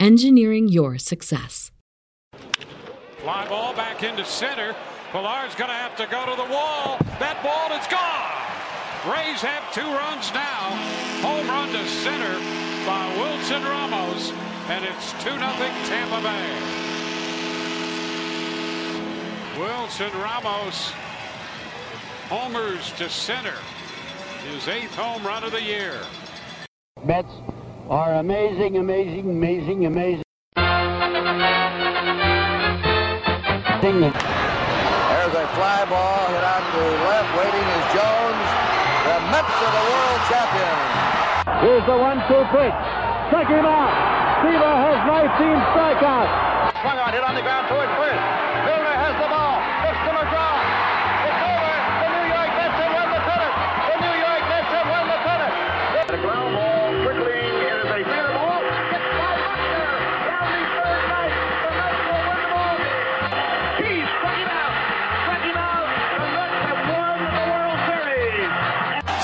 engineering your success. Fly ball back into center. Pillar's going to have to go to the wall. That ball is gone. Rays have two runs now. Home run to center by Wilson Ramos, and it's 2 0 Tampa Bay. Wilson Ramos homers to center. His eighth home run of the year. Mets are amazing, amazing, amazing, amazing. There's a fly ball hit out to left. Waiting is Jones. The Mets are the world champions. Here's the one-two pitch. Strike him out. Seaver has 19 strikeouts. Swung on, hit on the ground towards first.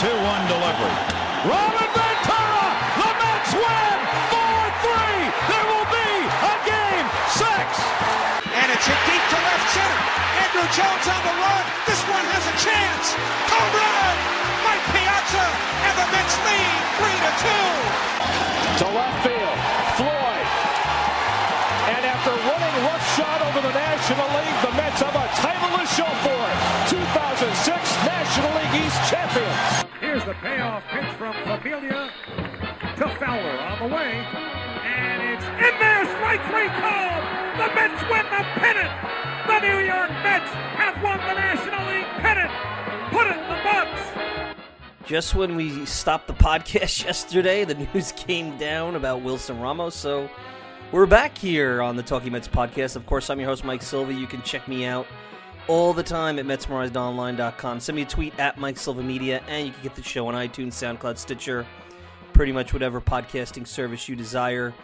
2-1 delivery. Robin Ventura! The Mets win! 4-3! There will be a game six! And it's hit deep to left center. Andruw Jones on the run. This one has a chance. Home run! Mike Piazza and the Mets lead 3 to 2. To left field. Floyd. And after running roughshod over the National League, the Mets have a title to show for it. 2006 National League East champions. Here's the payoff pitch from Familia to Fowler on the way. And it's in there, strike three called. The Mets win the pennant. The New York Mets have won the National League pennant. Put it in the books. Just when we stopped the podcast yesterday, the news came down about Wilson Ramos. So we're back here on the Talking Mets podcast. Of course, I'm your host, Mike Silva. You can check me out all the time at MetsMerizedOnline.com. Send me a tweet at Mike Silva Media, and you can get the show on iTunes, SoundCloud, Stitcher, pretty much whatever podcasting service you desire.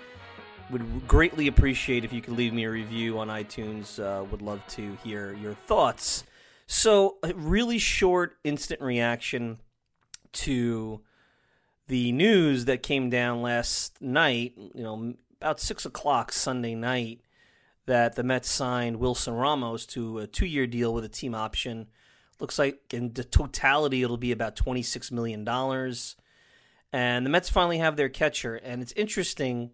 Would greatly appreciate if you could leave me a review on iTunes. Uh, would love to hear your thoughts. So, a really short instant reaction to the news that came down last night, you know, about six o'clock Sunday night, that the Mets signed Wilson Ramos to a two year deal with a team option. Looks like in the totality it'll be about $26 million. And the Mets finally have their catcher. And it's interesting,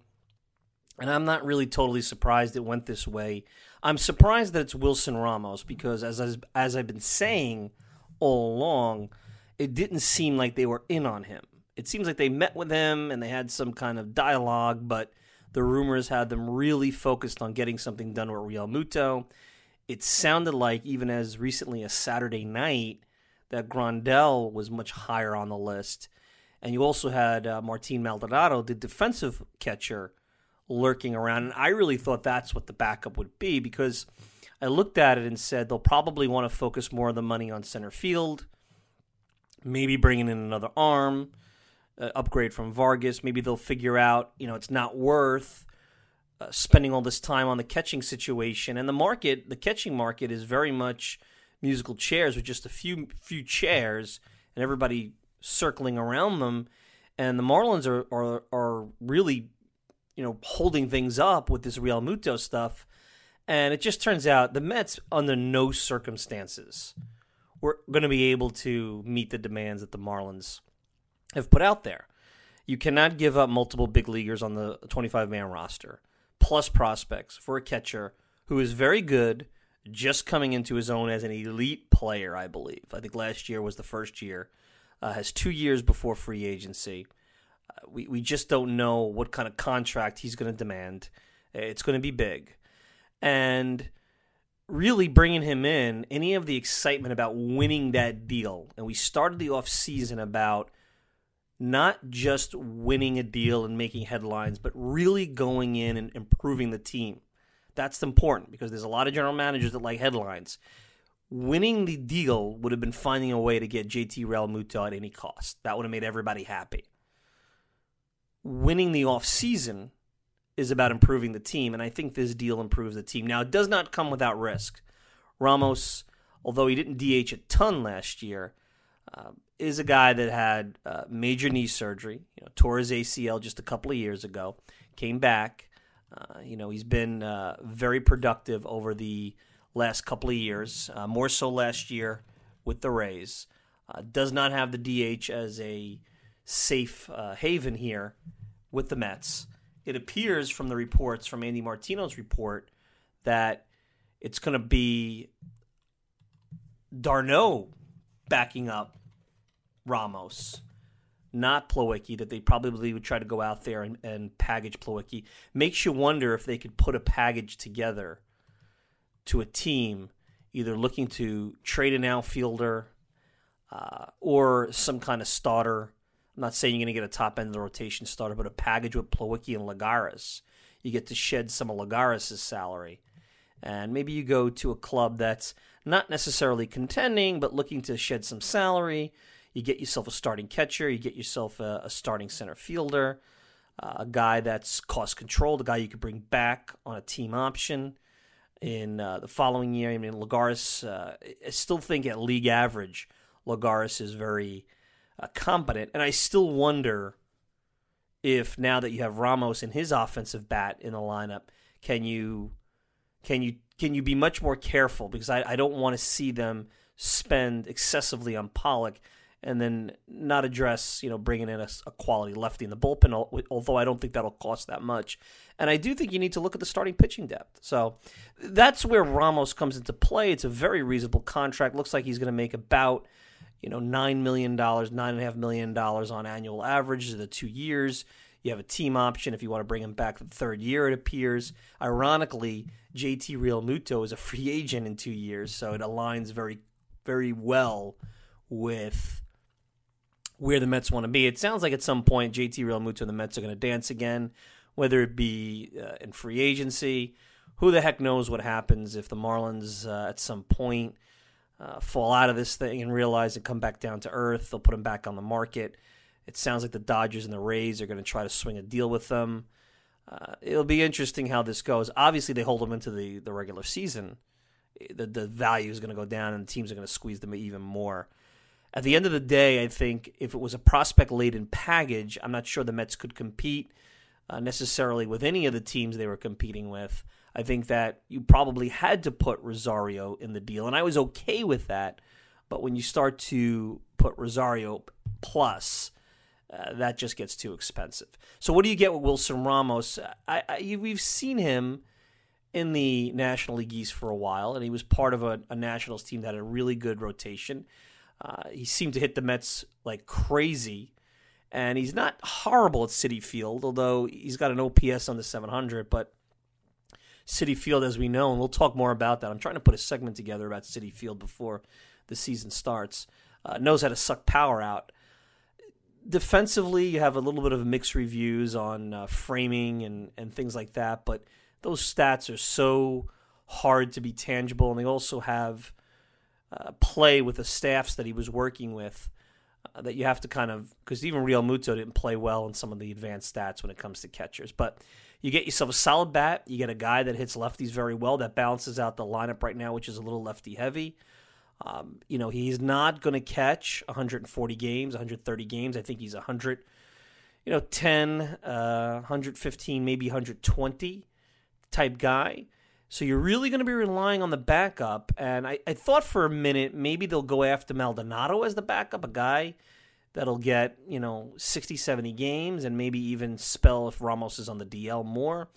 and I'm not really totally surprised it went this way. I'm surprised that it's Wilson Ramos because, as, as, as I've been saying all along, it didn't seem like they were in on him. It seems like they met with him and they had some kind of dialogue, but the rumors had them really focused on getting something done with Realmuto. It sounded like even as recently as Saturday night that Grandal was much higher on the list. And you also had uh, Martin Maldonado, the defensive catcher, lurking around. And I really thought that's what the backup would be because I looked at it and said they'll probably want to focus more of the money on center field, maybe bringing in another arm, uh, upgrade from Vargas. Maybe they'll figure out, you know, it's not worth uh, spending all this time on the catching situation. And the market, the catching market, is very much musical chairs with just a few few chairs and everybody circling around them. And the Marlins are are, are really, you know, holding things up with this Realmuto stuff. And it just turns out the Mets, under no circumstances, were going to be able to meet the demands that the Marlins have put out there. You cannot give up multiple big leaguers on the 25 man roster, plus prospects for a catcher who is very good, just coming into his own as an elite player, I believe. I think last year was the first year. Uh, has two years before free agency. Uh, we, we just don't know what kind of contract he's going to demand. It's going to be big and really bringing him in, any of the excitement about winning that deal. And we started the offseason about not just winning a deal and making headlines, but really going in and improving the team. That's important because there's a lot of general managers that like headlines. Winning the deal would have been finding a way to get JT Realmuto at any cost. That would have made everybody happy. Winning the offseason is about improving the team, and I think this deal improves the team. Now, it does not come without risk. Ramos, although he didn't DH a ton last year, uh, is a guy that had uh, major knee surgery. You know, tore his ACL just a couple of years ago, came back. Uh, you know, he's been uh, very productive over the last couple of years, uh, more so last year with the Rays. Uh, does not have the DH as a safe haven here with the Mets it appears from the reports from Andy Martino's report that it's going to be d'Arnaud backing up Ramos, not Plawecki, that they probably would try to go out there and, and package Plawecki. Makes you wonder if they could put a package together to a team either looking to trade an outfielder uh, or some kind of starter I'm not saying you're going to get a top end of the rotation starter, but a package with Plawecki and Lagares. You get to shed some of Lagares' salary. And maybe you go to a club that's not necessarily contending, but looking to shed some salary. You get yourself a starting catcher, you get yourself a, a starting center fielder, uh, a guy that's cost controlled, a guy you could bring back on a team option in uh, the following year. I mean, Lagares, uh, I still think at league average, Lagares is very uh, competent. And I still wonder if now that you have Ramos and his offensive bat in the lineup, can you can you can you be much more careful? Because I, I don't want to see them spend excessively on Pollock and then not address, you know, bringing in a, a, quality lefty in the bullpen, although I don't think that'll cost that much. And I do think you need to look at the starting pitching depth. So that's where Ramos comes into play. It's a very reasonable contract. Looks like he's going to make about – you know, $9 million, $9.5 million on annual average of the two years. You have a team option if you want to bring him back the third year, it appears. Ironically, JT Realmuto is a free agent in two years, so it aligns very, very well with where the Mets want to be. It sounds like at some point JT Realmuto and the Mets are going to dance again, whether it be uh, in free agency. Who the heck knows what happens if the Marlins uh, at some point – uh, fall out of this thing and realize and come back down to earth. They'll put them back on the market. It sounds like the Dodgers and the Rays are going to try to swing a deal with them. Uh, it'll be interesting how this goes. Obviously, they hold them into the, the regular season. The, the value is going to go down, and the teams are going to squeeze them even more. At the end of the day, I think if it was a prospect laden package, I'm not sure the Mets could compete uh, necessarily with any of the teams they were competing with. I think that you probably had to put Rosario in the deal, and I was okay with that. But when you start to put Rosario plus, uh, that just gets too expensive. So what do you get with Wilson Ramos? I, I, we've seen him in the National League East for a while, and he was part of a, a Nationals team that had a really good rotation. Uh, he seemed to hit the Mets like crazy, and he's not horrible at Citi Field, although he's got an OPS on the 700, but Citi Field, as we know, and we'll talk more about that. I'm trying to put a segment together about Citi Field before the season starts. uh, knows how to suck power out. Defensively, you have a little bit of mixed reviews on uh, framing and, and things like that, but those stats are so hard to be tangible, and they also have uh, play with the staffs that he was working with uh, that you have to kind of because even Realmuto didn't play well in some of the advanced stats when it comes to catchers, but you get yourself a solid bat. You get a guy that hits lefties very well that balances out the lineup right now, which is a little lefty heavy. Um, you know, he's not going to catch 140 games, 130 games. I think he's 100, you know, 10, uh, 115, maybe 120 type guy. So you're really going to be relying on the backup. And I, I thought for a minute maybe they'll go after Maldonado as the backup, a guy that'll get, you know, 60, 70 games and maybe even spell if Ramos is on the DL more.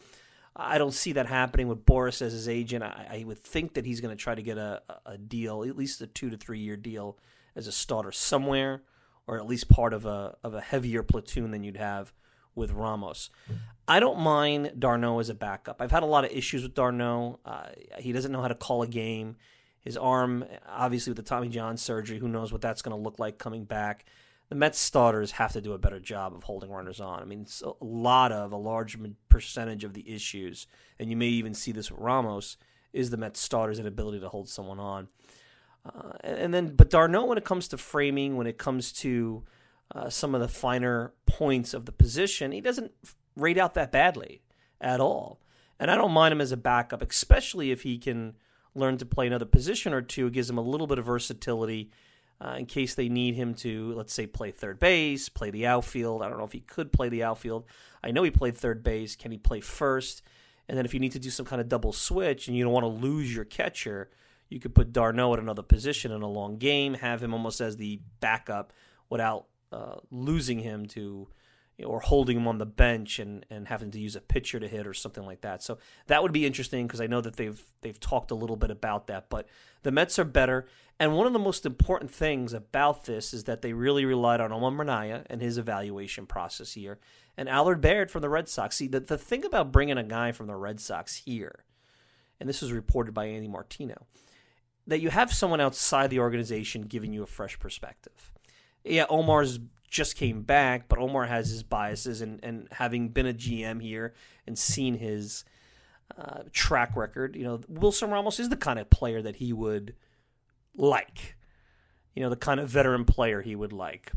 I don't see that happening with Boris as his agent. I, I would think that he's going to try to get a, a deal, at least a two to three year deal as a starter somewhere, or at least part of a of a heavier platoon than you'd have with Ramos. I don't mind d'Arnaud as a backup. I've had a lot of issues with d'Arnaud. Uh, he doesn't know how to call a game. His arm, obviously, with the Tommy John surgery, who knows what that's going to look like coming back the Mets starters have to do a better job of holding runners on. I mean, it's a lot of, a large percentage of the issues, and you may even see this with Ramos, is the Mets starters' inability to hold someone on. Uh, and then, but d'Arnaud, when it comes to framing, when it comes to uh, some of the finer points of the position, he doesn't rate out that badly at all. And I don't mind him as a backup, especially if he can learn to play another position or two. It gives him a little bit of versatility uh, in case they need him to, let's say, play third base, play the outfield. I don't know if he could play the outfield. I know he played third base. Can he play first? And then if you need to do some kind of double switch and you don't want to lose your catcher, you could put d'Arnaud at another position in a long game, have him almost as the backup without uh, losing him to or holding him on the bench and, and having to use a pitcher to hit or something like that. So that would be interesting because I know that they've they've talked a little bit about that. But the Mets are better, and one of the most important things about this is that they really relied on Omar Minaya and his evaluation process here, and Allard Baird from the Red Sox. See, the, the thing about bringing a guy from the Red Sox here, and this was reported by Andy Martino, that you have someone outside the organization giving you a fresh perspective. Yeah, Omar's just came back, but Omar has his biases, and, and having been a GM here and seen his uh, track record, you know, Wilson Ramos is the kind of player that he would like, you know, the kind of veteran player he would like.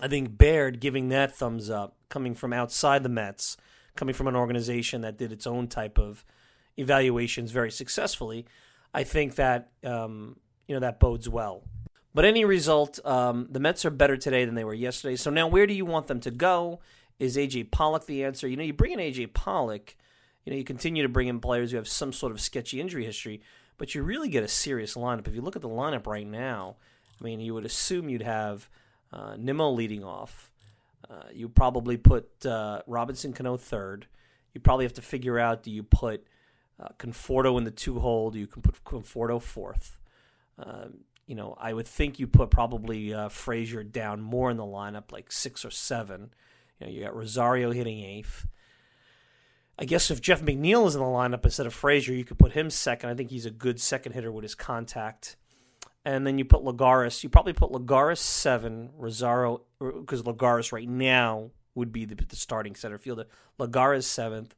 I think Baird giving that thumbs up, coming from outside the Mets, coming from an organization that did its own type of evaluations very successfully, I think that um, you know that bodes well but any result, um, the Mets are better today than they were yesterday. So now, where do you want them to go? Is AJ Pollock the answer? You know, you bring in AJ Pollock, you know, you continue to bring in players who have some sort of sketchy injury history, but you really get a serious lineup. If you look at the lineup right now, I mean, you would assume you'd have uh, Nimmo leading off. Uh, you probably put uh, Robinson Cano third. You probably have to figure out do you put uh, Conforto in the two hole? Do you can put Conforto fourth? Um, you know, I would think you put probably uh, Frazier down more in the lineup, like six or seven. You know, you got Rosario hitting eighth. I guess if Jeff McNeil is in the lineup instead of Frazier, you could put him second. I think he's a good second hitter with his contact. And then you put Lagares. You probably put Lagares seven, Rosario, because Lagares right now would be the, the starting center fielder. Lagares seventh,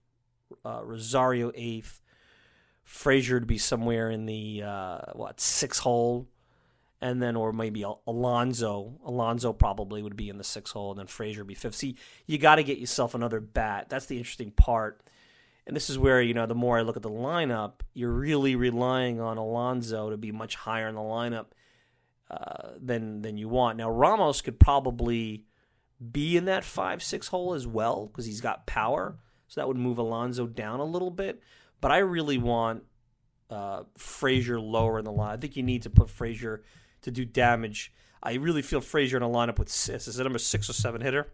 uh, Rosario eighth, Frazier to be somewhere in the uh, what six hole, and then or maybe Alonso. Alonso probably would be in the six hole, and then Frazier would be fifth. See, you got to get yourself another bat. That's the interesting part. And this is where you know the more I look at the lineup, you're really relying on Alonso to be much higher in the lineup uh, than than you want. Now Ramos could probably be in that five six hole as well because he's got power, so that would move Alonso down a little bit. But I really want uh, Frazier lower in the line. I think you need to put Frazier to do damage. I really feel Frazier in a lineup with. Is it number six or seven hitter?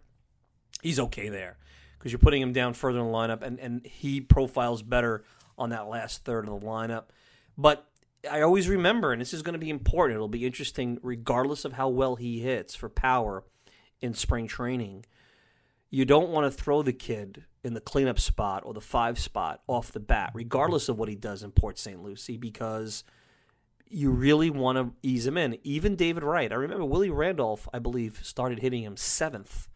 He's okay there because you're putting him down further in the lineup, and, and he profiles better on that last third of the lineup. But I always remember, and this is going to be important. It'll be interesting, regardless of how well he hits for power in spring training. You don't want to throw the kid in the cleanup spot or the five spot off the bat, regardless of what he does in Port St. Lucie, because you really want to ease him in. Even David Wright. I remember Willie Randolph, I believe, started hitting him seventh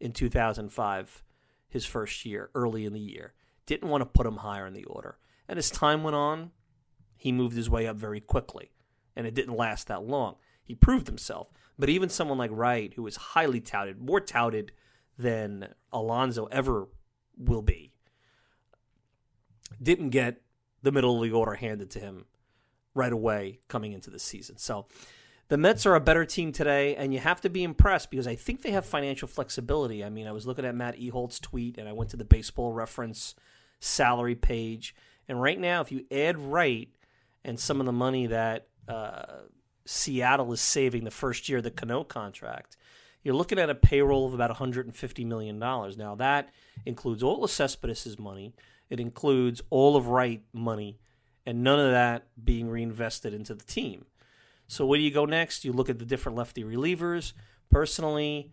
in 2005, his first year, early in the year. Didn't want to put him higher in the order. And as time went on, he moved his way up very quickly. And it didn't last that long. He proved himself. But even someone like Wright, who is highly touted, more touted than Alonso ever will be, didn't get the middle of the order handed to him right away coming into the season. So the Mets are a better team today, and you have to be impressed because I think they have financial flexibility. I mean, I was looking at Matt Ehalt's tweet, and I went to the baseball reference salary page. And right now, if you add Wright and some of the money that uh, Seattle is saving the first year of the Cano contract, you're looking at a payroll of about $150 million. Now, that includes all of Cespedes' money, it includes all of Wright money, and none of that being reinvested into the team. So, where do you go next? You look at the different lefty relievers. Personally,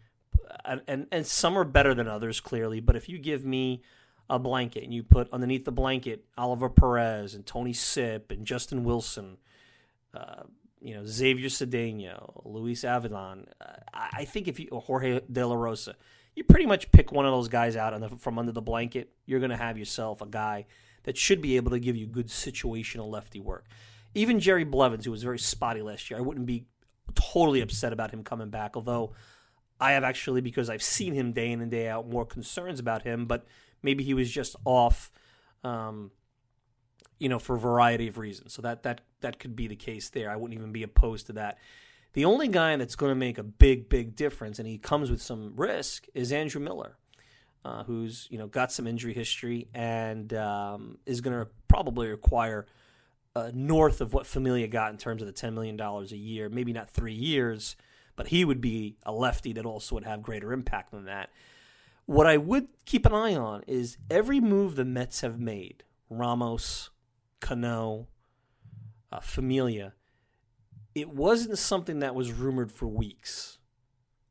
and, and, and some are better than others, clearly, but if you give me a blanket and you put underneath the blanket Oliver Perez and Tony Sipp and Justin Wilson, uh, you know Xavier Cedeno, Luis Avilan. Uh, I think if you Jorge De La Rosa, you pretty much pick one of those guys out the, from under the blanket. You're going to have yourself a guy that should be able to give you good situational lefty work. Even Jerry Blevins, who was very spotty last year, I wouldn't be totally upset about him coming back. Although I have actually, because I've seen him day in and day out, more concerns about him. But maybe he was just off. Um, you know, for a variety of reasons. So that that that could be the case there. I wouldn't even be opposed to that. The only guy that's going to make a big, big difference, and he comes with some risk, is Andrew Miller, uh, who's you know got some injury history and um, is going to probably require uh, north of what Familia got in terms of the ten million dollars a year. Maybe not three years, but he would be a lefty that also would have greater impact than that. What I would keep an eye on is every move the Mets have made. Ramos, Cano, uh, Familia, it wasn't something that was rumored for weeks.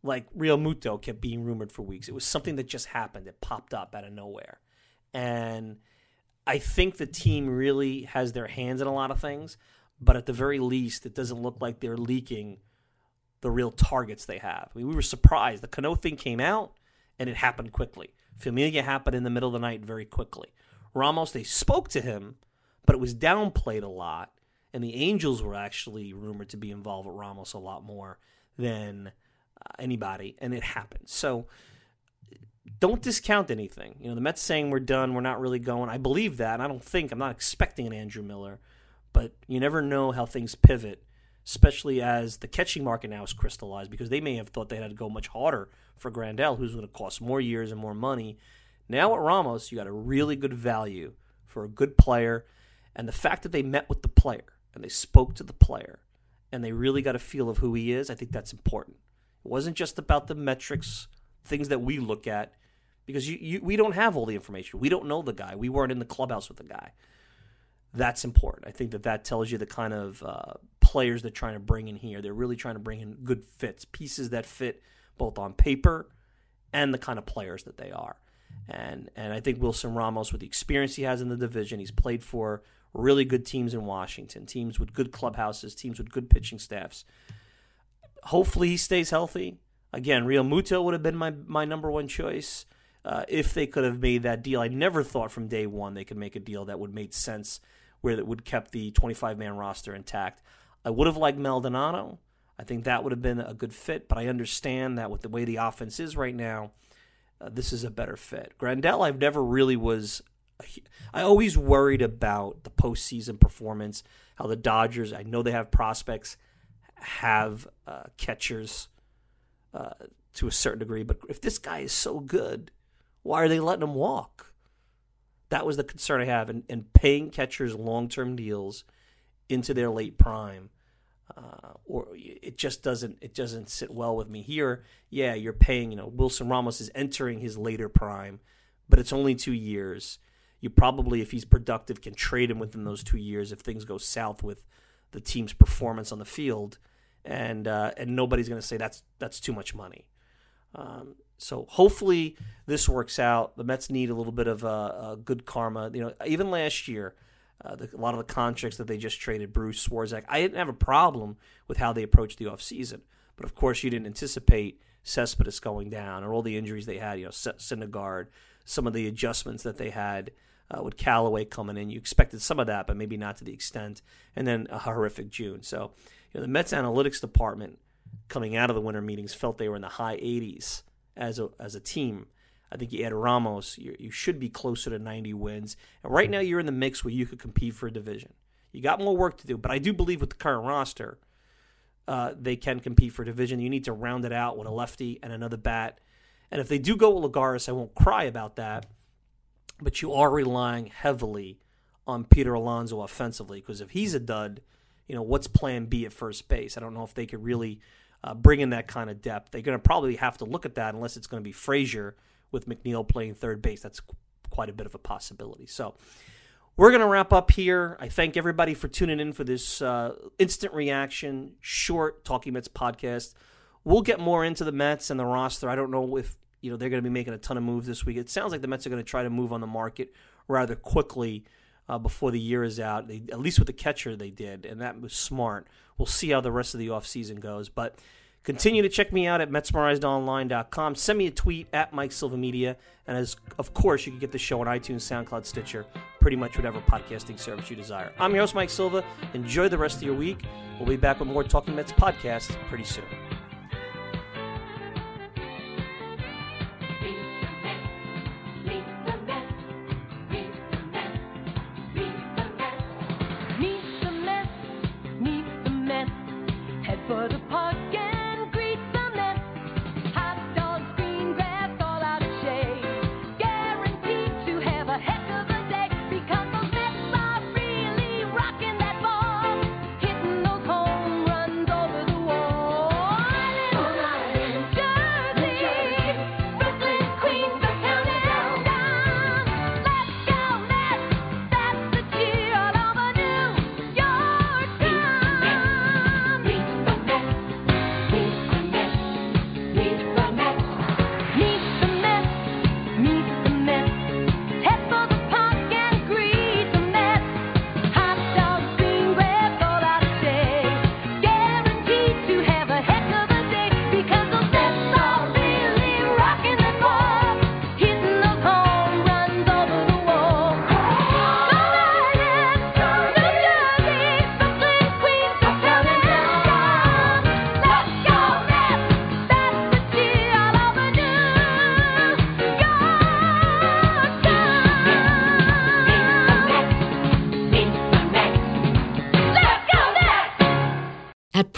Like Realmuto kept being rumored for weeks. It was something that just happened. It popped up out of nowhere. And I think the team really has their hands in a lot of things, but at the very least, it doesn't look like they're leaking the real targets they have. I mean, we were surprised. The Cano thing came out and it happened quickly. Familia happened in the middle of the night very quickly. Ramos, they spoke to him, but it was downplayed a lot. And the Angels were actually rumored to be involved with Ramos a lot more than anybody, and it happened. So don't discount anything. You know, the Mets saying we're done, we're not really going. I believe that. I don't think I'm not expecting an Andrew Miller, but you never know how things pivot, especially as the catching market now is crystallized because they may have thought they had to go much harder for Grandal, who's going to cost more years and more money. Now at Ramos, you got a really good value for a good player and the fact that they met with the player and they spoke to the player and they really got a feel of who he is, I think that's important. It wasn't just about the metrics, things that we look at, because you, you, we don't have all the information. We don't know the guy. We weren't in the clubhouse with the guy. That's important. I think that that tells you the kind of uh, players they're trying to bring in here. They're really trying to bring in good fits, pieces that fit both on paper and the kind of players that they are. And and I think Wilson Ramos, with the experience he has in the division, he's played for really good teams in Washington, teams with good clubhouses, teams with good pitching staffs. Hopefully, he stays healthy. Again, Realmuto would have been my, my number one choice uh, if they could have made that deal. I never thought from day one they could make a deal that would make sense where it would kept the 25 man roster intact. I would have liked Maldonado. I think that would have been a good fit, but I understand that with the way the offense is right now, uh, this is a better fit. Grandal, I've never really was I always worried about the postseason performance. How the Dodgers, I know they have prospects, have uh, catchers uh, to a certain degree, but if this guy is so good, why are they letting him walk? That was the concern I have, and, and paying catchers long term deals into their late prime. Uh, or it just doesn't it doesn't sit well with me here. Yeah, you're paying. You know, Wilson Ramos is entering his later prime, but it's only two years you probably, if he's productive, can trade him within those two years if things go south with the team's performance on the field, and uh, and nobody's going to say that's that's too much money. Um, so hopefully this works out. The Mets need a little bit of uh, uh, good karma. You know, even last year, uh, the, a lot of the contracts that they just traded, Bruce Swarzak. I didn't have a problem with how they approached the offseason. But of course, you didn't anticipate Cespedes going down or all the injuries they had, you know, Syndergaard, some of the adjustments that they had uh, with Callaway coming in. You expected some of that, but maybe not to the extent. And then a horrific June. So, you know, the Mets analytics department coming out of the winter meetings felt they were in the high 80s as a, as a team. I think you add Ramos, you, you should be closer to 90 wins. And right now, you're in the mix where you could compete for a division. You got more work to do, but I do believe with the current roster, uh, they can compete for division. You need to round it out with a lefty and another bat. And if they do go with Lagares, I won't cry about that. But you are relying heavily on Peter Alonso offensively because if he's a dud, you know what's Plan B at first base? I don't know if they could really uh, bring in that kind of depth. They're going to probably have to look at that unless it's going to be Frazier with McNeil playing third base. That's quite a bit of a possibility. So we're going to wrap up here. I thank everybody for tuning in for this uh, instant reaction, short Talking Mets podcast. We'll get more into the Mets and the roster. I don't know if you know they're going to be making a ton of moves this week. It sounds like the Mets are going to try to move on the market rather quickly uh, before the year is out. They, at least with the catcher, they did, and that was smart. We'll see how the rest of the offseason goes, but Continue to check me out at MetsMerizedOnline.com. Send me a tweet at Mike Silva Media. And as of course, you can get the show on iTunes, SoundCloud, Stitcher, pretty much whatever podcasting service you desire. I'm your host, Mike Silva. Enjoy the rest of your week. We'll be back with more Talking Mets podcast pretty soon. the podcast.